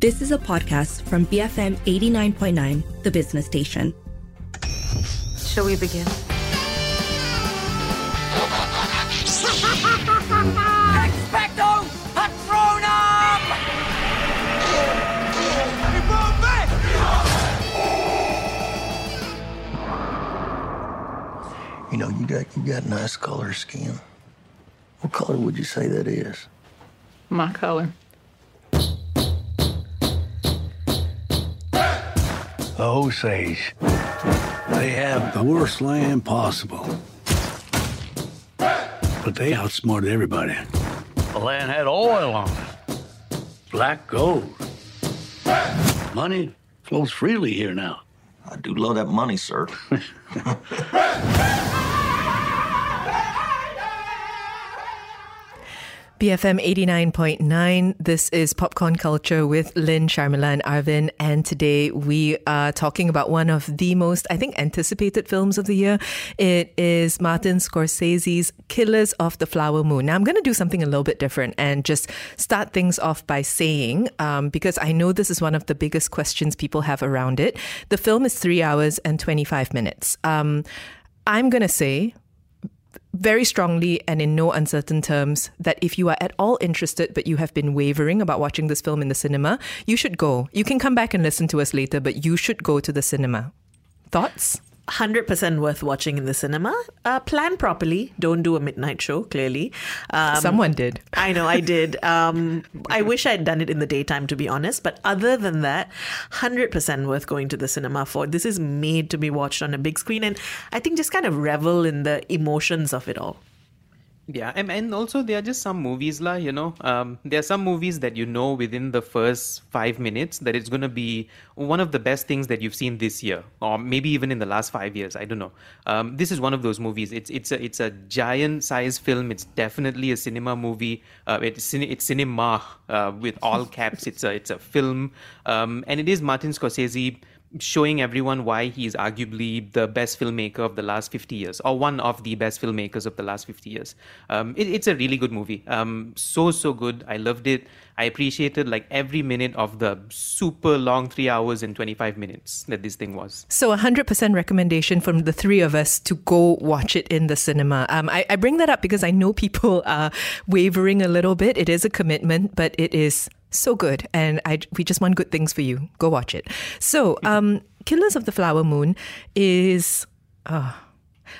This is a podcast from BFM 89.9, the business station. Shall we begin? Expecto Patronum! You know, you got you got nice color skin. What color would you say that is? My color. The Osage. They have the worst land possible. But they outsmarted everybody. The land had oil on it. Black gold. Money flows freely here now. I do love that money, sir. BFM 89.9. This is Popcorn Culture with Lynn, Sharmila, and Arvin. And today we are talking about one of the most, I think, anticipated films of the year. It is Martin Scorsese's Killers of the Flower Moon. Now, I'm going to do something a little bit different and just start things off by saying, um, because I know this is one of the biggest questions people have around it. The film is three hours and 25 minutes. Um, I'm going to say, very strongly and in no uncertain terms that if you are at all interested but you have been wavering about watching this film in the cinema, you should go. You can come back and listen to us later, but you should go to the cinema. Thoughts? 100% worth watching in the cinema. Uh, plan properly. Don't do a midnight show, clearly. Um, Someone did. I know, I did. Um, I wish I'd done it in the daytime, to be honest. But other than that, 100% worth going to the cinema for. This is made to be watched on a big screen. And I think just kind of revel in the emotions of it all. Yeah, and, and also there are just some movies, la, you know. Um, there are some movies that you know within the first five minutes that it's going to be one of the best things that you've seen this year, or maybe even in the last five years. I don't know. Um, this is one of those movies. It's it's a it's a giant size film. It's definitely a cinema movie. Uh, it's it's cinema uh, with all caps. It's a it's a film, um, and it is Martin Scorsese showing everyone why he's arguably the best filmmaker of the last 50 years or one of the best filmmakers of the last 50 years. Um, it, it's a really good movie. Um, so so good. I loved it. I appreciated like every minute of the super long three hours and 25 minutes that this thing was. So, 100% recommendation from the three of us to go watch it in the cinema. Um, I, I bring that up because I know people are wavering a little bit. It is a commitment, but it is so good. And I, we just want good things for you. Go watch it. So, um, Killers of the Flower Moon is. Uh,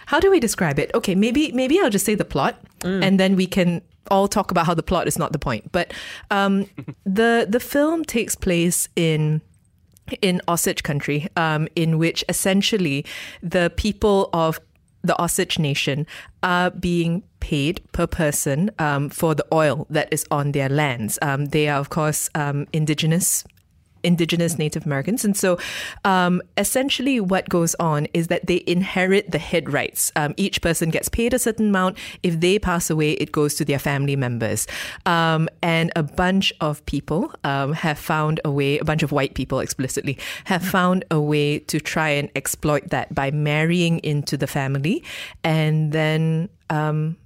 how do we describe it? Okay, maybe maybe I'll just say the plot, and then we can all talk about how the plot is not the point. But um, the the film takes place in in Osage country, um, in which essentially the people of the Osage Nation are being paid per person um, for the oil that is on their lands. Um, they are, of course, um, indigenous. Indigenous Native Americans. And so um, essentially, what goes on is that they inherit the head rights. Um, each person gets paid a certain amount. If they pass away, it goes to their family members. Um, and a bunch of people um, have found a way, a bunch of white people explicitly, have found a way to try and exploit that by marrying into the family and then um,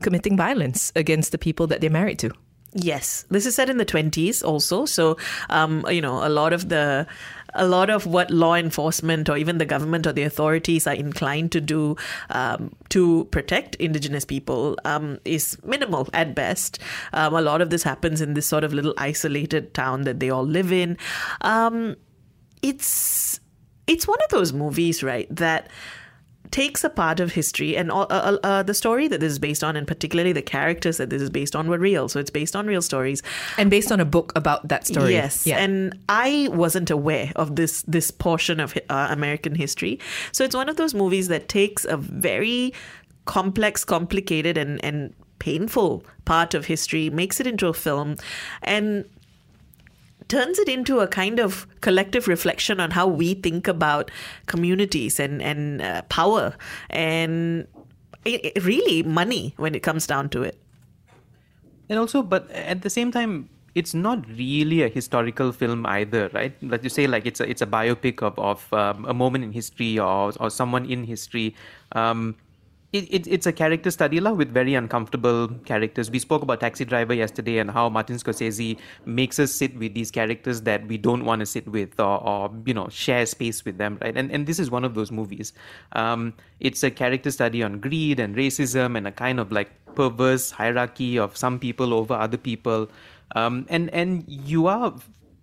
committing violence against the people that they're married to. Yes, this is set in the 20s also. So, um, you know, a lot of the a lot of what law enforcement or even the government or the authorities are inclined to do um, to protect indigenous people um, is minimal at best. Um, a lot of this happens in this sort of little isolated town that they all live in. Um, it's it's one of those movies, right, that takes a part of history and all, uh, uh, the story that this is based on, and particularly the characters that this is based on, were real. So it's based on real stories. And based on a book about that story. Yes, Yeah. and I wasn't aware of this this portion of uh, American history. So it's one of those movies that takes a very complex, complicated, and and painful part of history, makes it into a film, and turns it into a kind of collective reflection on how we think about communities and and uh, power and it, it really money when it comes down to it. and also but at the same time it's not really a historical film either right like you say like it's a it's a biopic of of um, a moment in history or or someone in history um it, it, it's a character study la, with very uncomfortable characters. We spoke about Taxi Driver yesterday and how Martin Scorsese makes us sit with these characters that we don't want to sit with or, or you know share space with them, right? And and this is one of those movies. Um, it's a character study on greed and racism and a kind of like perverse hierarchy of some people over other people. Um, and and you are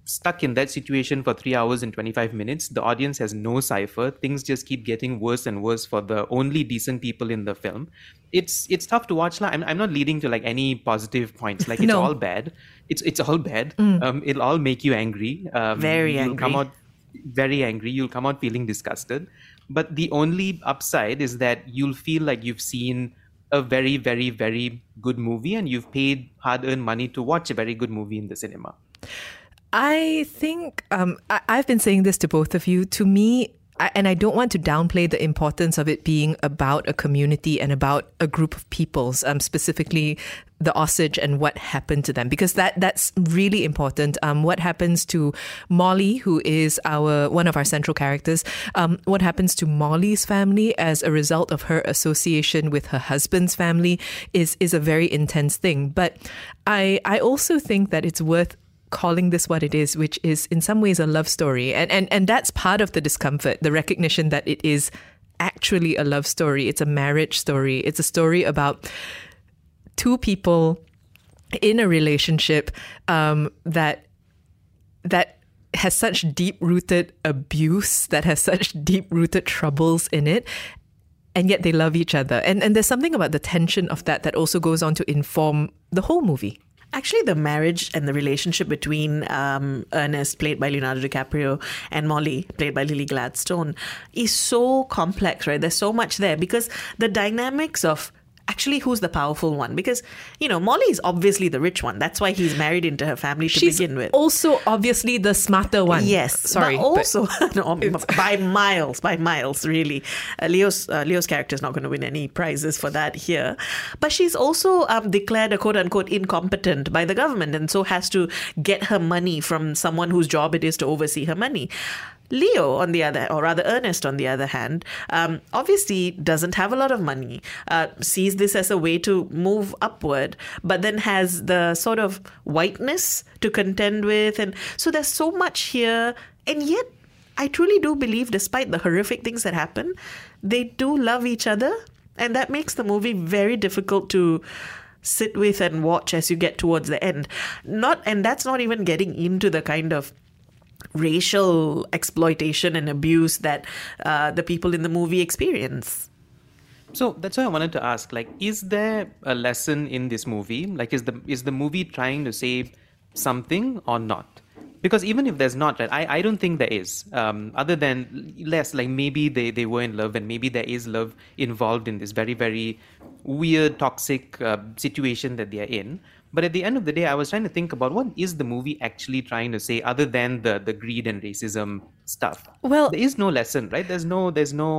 stuck in that situation for three hours and 25 minutes. The audience has no cipher. Things just keep getting worse and worse for the only decent people in the film. It's it's tough to watch. I'm, I'm not leading to like any positive points. Like it's No. all bad. It's it's all bad. Um, it'll all make you angry. Um, Very you'll Come out very angry. You'll come out feeling disgusted. But the only upside is that you'll feel like you've seen a very, very, very good movie and you've paid hard earned money to watch a very good movie in the cinema. I think um, I, I've been saying this to both of you. To me, I, and I don't want to downplay the importance of it being about a community and about a group of peoples, um, specifically the Osage and what happened to them, because that that's really important. Um, what happens to Molly, who is our one of our central characters? Um, what happens to Molly's family as a result of her association with her husband's family is is a very intense thing. But I I also think that it's worth calling this what it is, which is in some ways a love story. And, and, and that's part of the discomfort, the recognition that it is actually a love story. It's a marriage story. It's a story about two people in a relationship um, that that has such deep rooted abuse, that has such deep rooted troubles in it. And yet they love each other. And and there's something about the tension of that that also goes on to inform the whole movie. Actually, the marriage and the relationship between um, Ernest, played by Leonardo DiCaprio, and Molly, played by Lily Gladstone, is so complex, right? There's so much there because the dynamics of actually who's the powerful one because you know molly is obviously the rich one that's why he's married into her family to She's begin with also obviously the smarter one. Yes, sorry. But also, no, by miles, by miles, really. Uh, Leo's uh, Leo's character is not going to win any prizes for that here, but she's also um, declared a quote unquote incompetent by the government, and so has to get her money from someone whose job it is to oversee her money. Leo, on the other, or rather Ernest, on the other hand, um, obviously doesn't have a lot of money, uh, sees this as a way to move upward, but then has the sort of whiteness to contend with. And so there's so much here. And yet, I truly do believe, despite the horrific things that happen, they do love each other. And that makes the movie very difficult to sit with and watch as you get towards the end. Not, and that's not even getting into the kind of racial exploitation and abuse that uh, the people in the movie experience. So that's why I wanted to ask: like, is there a lesson in this movie? Like, is the is the movie trying to say something or not? Because even if there's not, right, I, I don't think there is. Um, other than less, like maybe they, they were in love and maybe there is love involved in this very very weird toxic uh, situation that they are in. But at the end of the day, I was trying to think about what is the movie actually trying to say, other than the the greed and racism stuff. Well- there is no lesson, right? There's no there's no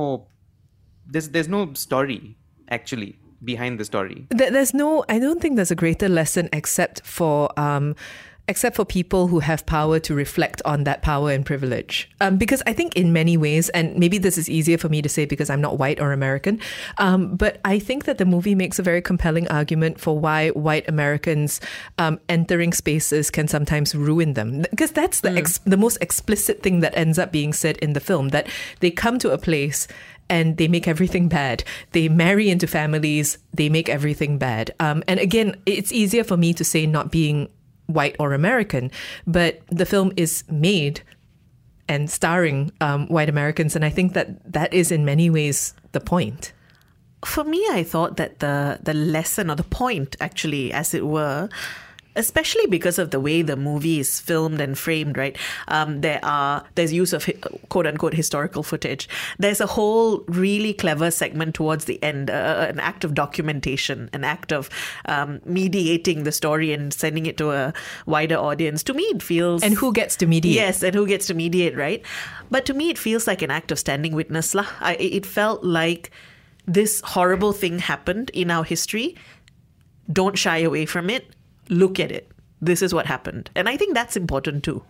there's there's no story actually behind the story. There's no, I don't think there's a greater lesson except for, um, except for people who have power to reflect on that power and privilege. Um, because I think in many ways, and maybe this is easier for me to say because I'm not white or American, um, but I think that the movie makes a very compelling argument for why white Americans um, entering spaces can sometimes ruin them. Because that's the ex- the most explicit thing that ends up being said in the film that they come to a place and they make everything bad. They marry into families, they make everything bad. Um, and again, it's easier for me to say not being white or American, but the film is made and starring um, white Americans, and I think that that is in many ways the point. for me, I thought that the the lesson or the point, actually, as it were, especially because of the way the movie is filmed and framed, right? Um, there are there's use of quote unquote historical footage. There's a whole really clever segment towards the end, uh, an act of documentation, an act of um, mediating the story and sending it to a wider audience. To me, it feels And who gets to mediate? Yes, and who gets to mediate, right? But to me, it feels like an act of standing witness. lah. I, it felt like this horrible thing happened in our history. Don't shy away from it. Look at it. This is what happened. And I think that's important too.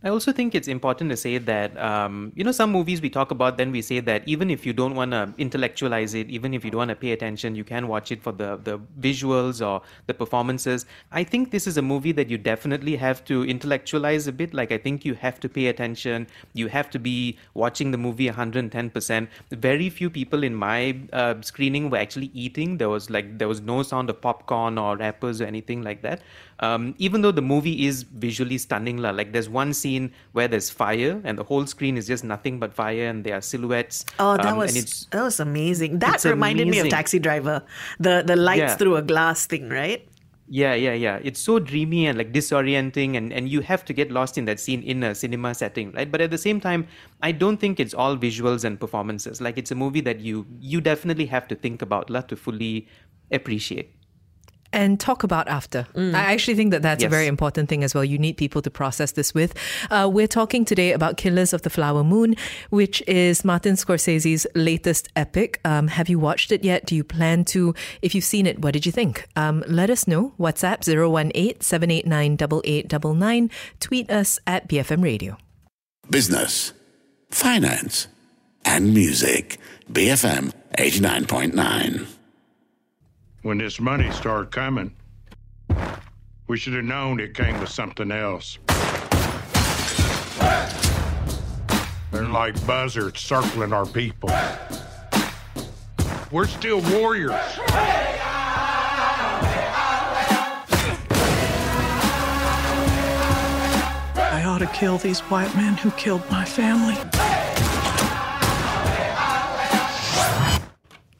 I also think it's important to say that, um, you know, some movies we talk about, then we say that even if you don't want to intellectualize it, even if you don't want to pay attention, you can watch it for the, the visuals or the performances. I think this is a movie that you definitely have to intellectualize a bit. Like, I think you have to pay attention. You have to be watching the movie 110%. Very few people in my uh, screening were actually eating. There was like, there was no sound of popcorn or wrappers or anything like that. Um, even though the movie is visually stunning, like there's one scene where there's fire and the whole screen is just nothing but fire and there are silhouettes. Oh, that um, was that was amazing. That reminded me of. Taxi Driver, the the lights Yeah. through a glass thing, right? Yeah, yeah, yeah. It's so dreamy and like disorienting, and, and you have to get lost in that scene in a cinema setting, right? But at the same time, I don't think it's all visuals and performances. Like it's a movie that you you definitely have to think about, lah, to fully appreciate. And talk about after. I actually think that that's a very important thing as well. You need people to process this with. Uh, we're talking today about Killers of the Flower Moon, which is Martin Scorsese's latest epic. Um, have you watched it yet? Do you plan to? If you've seen it, what did you think? Um, let us know. WhatsApp 018 789 8899. Tweet us at BFM Radio. business, finance, and music. BFM 89.9. When this money started coming, we should have known it came with something else. They're like buzzards circling our people. We're still warriors. I ought to kill these white men who killed my family.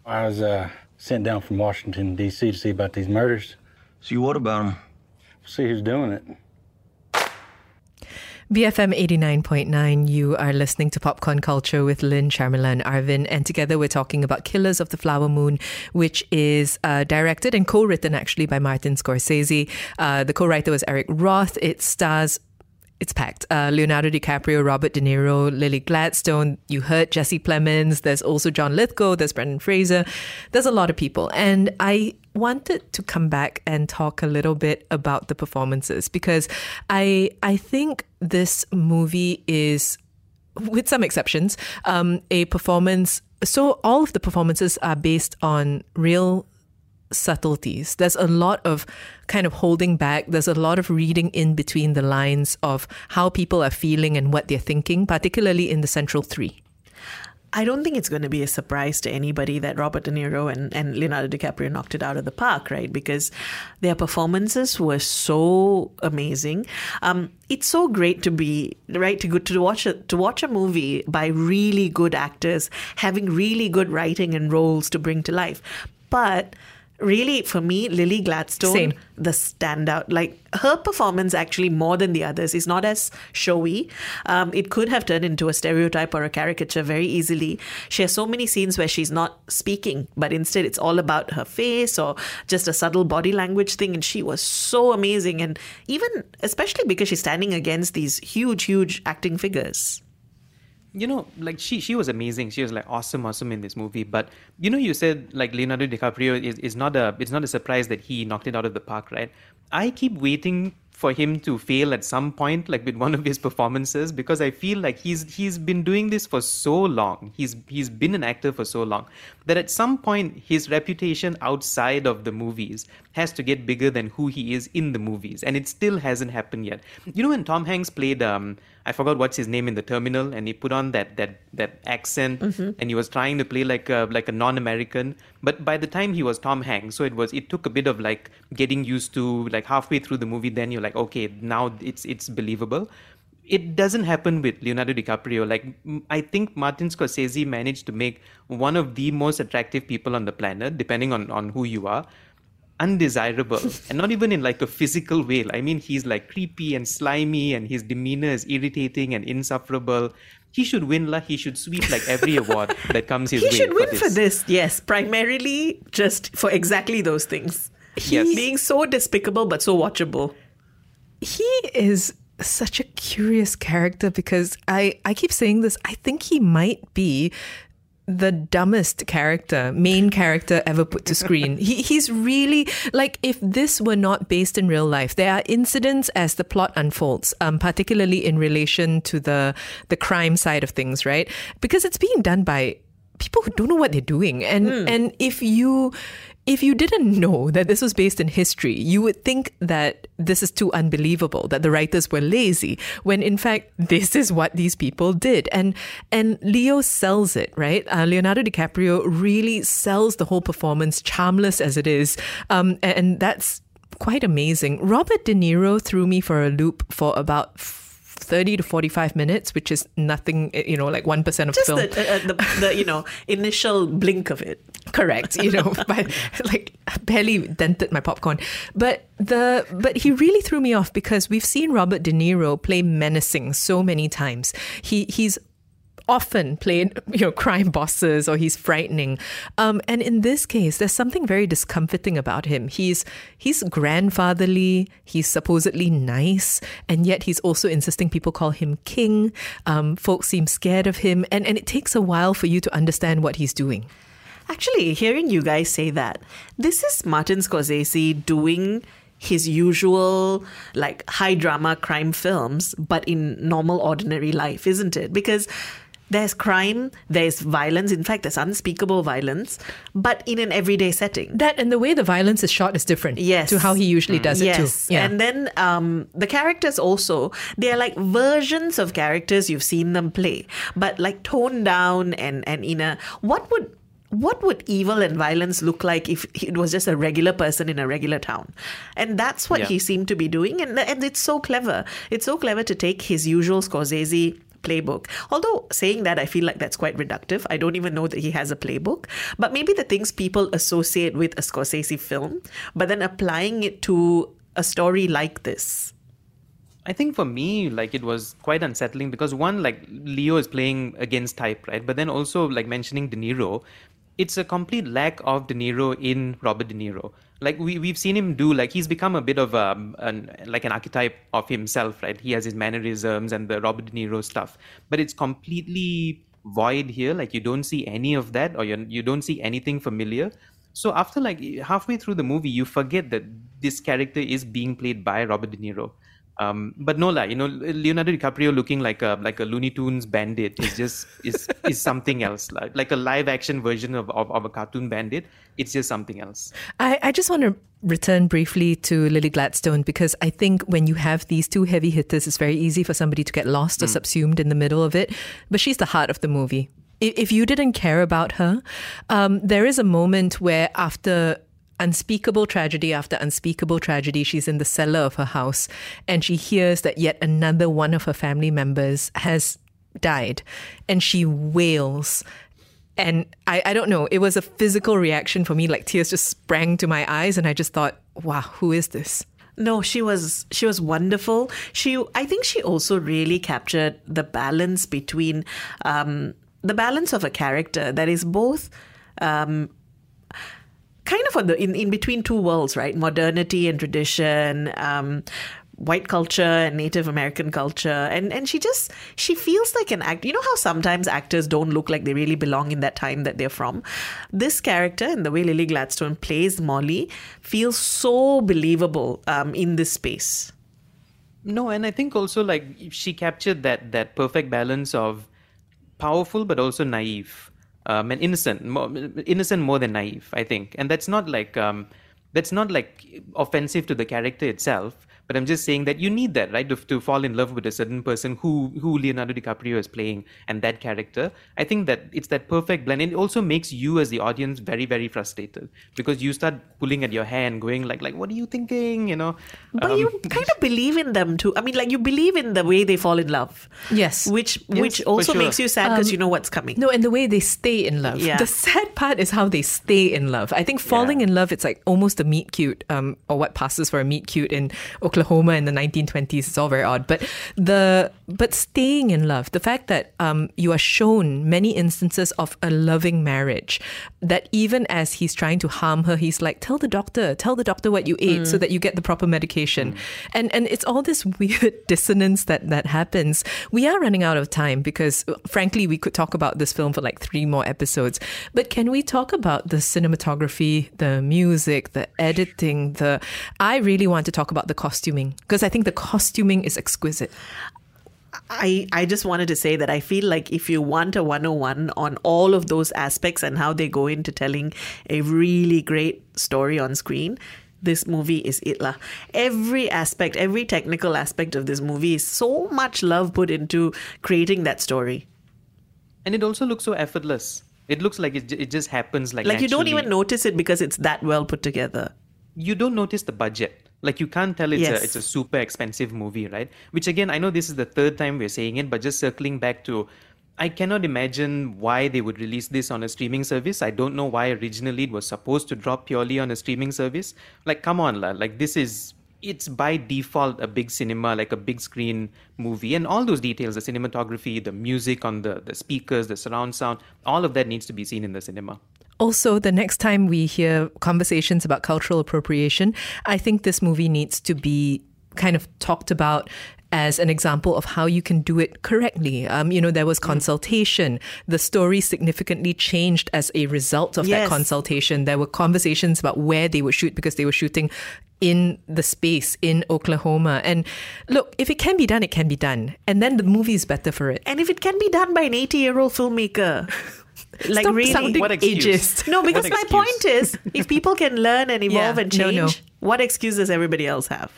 I was uh, sent down from Washington, D.C. to see about these murders. See what about him? See who's doing it. BFM 89.9, you are listening to Popcorn Culture with Lynn, Sharmila, and Arvin. And together we're talking about Killers of the Flower Moon, which is uh, directed and co written actually by Martin Scorsese. Uh, the co writer was Eric Roth. It stars it's packed. Uh, Leonardo DiCaprio, Robert De Niro, Lily Gladstone. You heard Jesse Plemons. There's also John Lithgow. There's Brendan Fraser. There's a lot of people. And I wanted to come back and talk a little bit about the performances because I I think this movie is with some exceptions, um, a performance. So all of the performances are based on real subtleties. There's a lot of kind of holding back. There's a lot of reading in between the lines of how people are feeling and what they're thinking, particularly in the central three. I don't think it's going to be a surprise to anybody that Robert De Niro and, and Leonardo DiCaprio knocked it out of the park, right? Because their performances were so amazing. Um, it's so great to be right to go to watch a, to watch a movie by really good actors having really good writing and roles to bring to life, but. Really, for me, Lily Gladstone, Same. the standout. Like her performance, actually, more than the others, is not as showy. Um, it could have turned into a stereotype or a caricature very easily. She has so many scenes where she's not speaking, but instead it's all about her face or just a subtle body language thing. And she was so amazing. And even, especially because she's standing against these huge, huge acting figures. You know, like she she was amazing. She was like awesome, awesome in this movie. But you know, you said like Leonardo DiCaprio is, is not a it's not a surprise that he knocked it out of the park, right? I keep waiting for him to fail at some point, like with one of his performances, because I feel like he's he's been doing this for so long. He's he's been an actor for so long that at some point his reputation outside of the movies has to get bigger than who he is in the movies, and it still hasn't happened yet. You know, when Tom Hanks played um I forgot what's his name in the terminal, and he put on that that that accent, mm-hmm. and he was trying to play like a like a non-American. But by the time he was Tom Hanks, so it was it took a bit of like getting used to. Like halfway through the movie, then you're like, okay, now it's it's believable. It doesn't happen with Leonardo DiCaprio. Like I think Martin Scorsese managed to make one of the most attractive people on the planet, depending on on who you are undesirable and not even in like a physical way i mean he's like creepy and slimy and his demeanor is irritating and insufferable he should win la he should sweep like every award that comes his He way he should win for this, yes, primarily just for exactly those things. Yes. Being so despicable but so watchable. He is such a curious character because I, I keep saying this. I think he might be the dumbest character, main character ever put to screen. he, he's really like if this were not based in real life, there are incidents as the plot unfolds, um, particularly in relation to the the crime side of things, right? Because it's being done by people who don't know what they're doing, and and if you if you didn't know that this was based in history, you would think that this is too unbelievable, that the writers were lazy, when in fact this is what these people did. And and Leo sells it, right? Uh, Leonardo DiCaprio really sells the whole performance, charmless as it is. Um, and, and that's quite amazing. Robert De Niro threw me for a loop for about 30 to 45 minutes, which is nothing, you know, like 1% of Just film. the, uh, the, the, you know, initial blink of it. correct you know but like barely dented my popcorn but the but he really threw me off because we've seen robert de niro play menacing so many times he he's often played you know crime bosses or he's frightening. Um, and in this case there's something very discomforting about him. He's he's grandfatherly he's supposedly nice and yet he's also insisting people call him king. Um, folks seem scared of him and, and it takes a while for you to understand what he's doing. Actually, hearing you guys say that, this is Martin Scorsese doing his usual like high drama crime films, but in normal, ordinary life, isn't it? Because there's crime, there's violence. In fact, there's unspeakable violence, but in an everyday setting. That and the way the violence is shot is different. Yes. To how he usually does it yes. too. Yeah. And then um, the characters also, they're like versions of characters you've seen them play, but like toned down and, and in a, what would, what would evil and violence look like if it was just a regular person in a regular town? And that's what Yeah. he seemed to be doing. And, and it's so clever. It's so clever to take his usual Scorsese playbook. Although saying that, I feel like that's quite reductive. I don't even know that he has a playbook. But maybe the things people associate with a Scorsese film, but then applying it to a story like this. I think for me, like it was quite unsettling because one, like Leo is playing against type, right? But then also like mentioning De Niro, it's a complete lack of De Niro in Robert De Niro. Like we we've seen him do, like he's become a bit of um an like an archetype of himself, right? He has his mannerisms and the Robert De Niro stuff, but it's completely void here. Like you don't see any of that, or you you don't see anything familiar. So after like halfway through the movie, you forget that this character is being played by Robert De Niro. Um, but no lie, you know, Leonardo DiCaprio looking like a like a Looney Tunes bandit is just is is something else. Like like a live action version of, of, of a cartoon bandit. It's just something else. I, I just want to return briefly to Lily Gladstone because I think when you have these two heavy hitters, it's very easy for somebody to get lost or subsumed in the middle of it. But she's the heart of the movie. If you didn't care about her, um, there is a moment where after unspeakable tragedy after unspeakable tragedy, she's in the cellar of her house and she hears that yet another one of her family members has died and she wails and I, I don't know, it was a physical reaction for me, like tears just sprang to my eyes, and I just thought, wow, who is this? No, she was she was wonderful. She I think she also really captured the balance between um, the balance of a character that is both um, kind of on the in, in between two worlds, right? Modernity and tradition, um, white culture and Native American culture, and and she just she feels like an act. You know how sometimes actors don't look like they really belong in that time that they're from. This character and the way Lily Gladstone plays Molly feels so believable um, in this space. No, and I think also like she captured that that perfect balance of powerful but also naive um, and innocent, more, innocent more than naive. I think, and that's not like um, that's not like offensive to the character itself. But I'm just saying that you need that, right? To, to fall in love with a certain person who who Leonardo DiCaprio is playing and that character. I think that it's that perfect blend. It also makes you as the audience very, very frustrated because you start pulling at your hair and going like, like, what are you thinking? You know. But Um, you kind of believe in them too. I mean, like you believe in the way they fall in love. Yes. Which Yes, which also sure. makes you sad because Um, you know what's coming. No, and the way they stay in love. Yeah. The sad part is how they stay in love. I think falling in love, it's like almost a meet cute, um, or what passes for a meet cute in Oklahoma Oklahoma in the 1920s. It's all very odd, but the but staying in love, the fact that um, you are shown many instances of a loving marriage, that even as he's trying to harm her, he's like, "Tell the doctor, tell the doctor what you ate, so that you get the proper medication," and and it's all this weird dissonance that that happens. We are running out of time because, frankly, we could talk about this film for like three more episodes. But can we talk about the cinematography, the music, the editing, the I really want to talk about the costuming because I think the costuming is exquisite. I, I just wanted to say that I feel like if you want a 101 on all of those aspects and how they go into telling a really great story on screen, this movie is it lah. Every aspect, every technical aspect of this movie is so much love put into creating that story. And it also looks so effortless. It looks like it, it just happens like Like you don't even notice it because it's that well put together. you don't notice the budget. Like you can't tell it's Yes. a it's a super expensive movie, right? Which again, I know this is the third time we're saying it, but just circling back to I cannot imagine why they would release this on a streaming service. I don't know why originally it was supposed to drop purely on a streaming service. Like, come on, la. Like this is it's by default a big cinema, like a big screen movie, and all those details, the cinematography, the music on the, the speakers, the surround sound, all of that needs to be seen in the cinema. Also, the next time we hear conversations about cultural appropriation, I think this movie needs to be kind of talked about as an example of how you can do it correctly. Um, you know, there was consultation. The story significantly changed as a result of Yes. that consultation. There were conversations about where they would shoot because they were shooting in the space in Oklahoma. And look, if it can be done, it can be done. And then the movie is better for it. And if it can be done by an 80 year old filmmaker, like Stop really. sounding What excuse? ageist. No, because my point is if people can learn and evolve Yeah, and no, change, no. what excuse does everybody else have?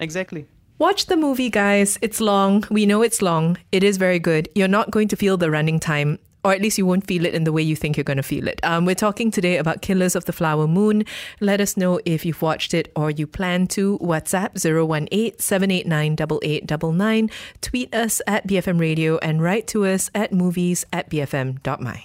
Exactly. Watch the movie, guys. It's long. We know it's long. It is very good. You're not going to feel the running time, or at least you won't feel it in the way you think you're going to feel it. Um, we're talking today about Killers of the Flower Moon. Let us know if you've watched it or you plan to. WhatsApp 018 789 8899. Tweet us at BFM Radio and write to us at movies at bfm.my.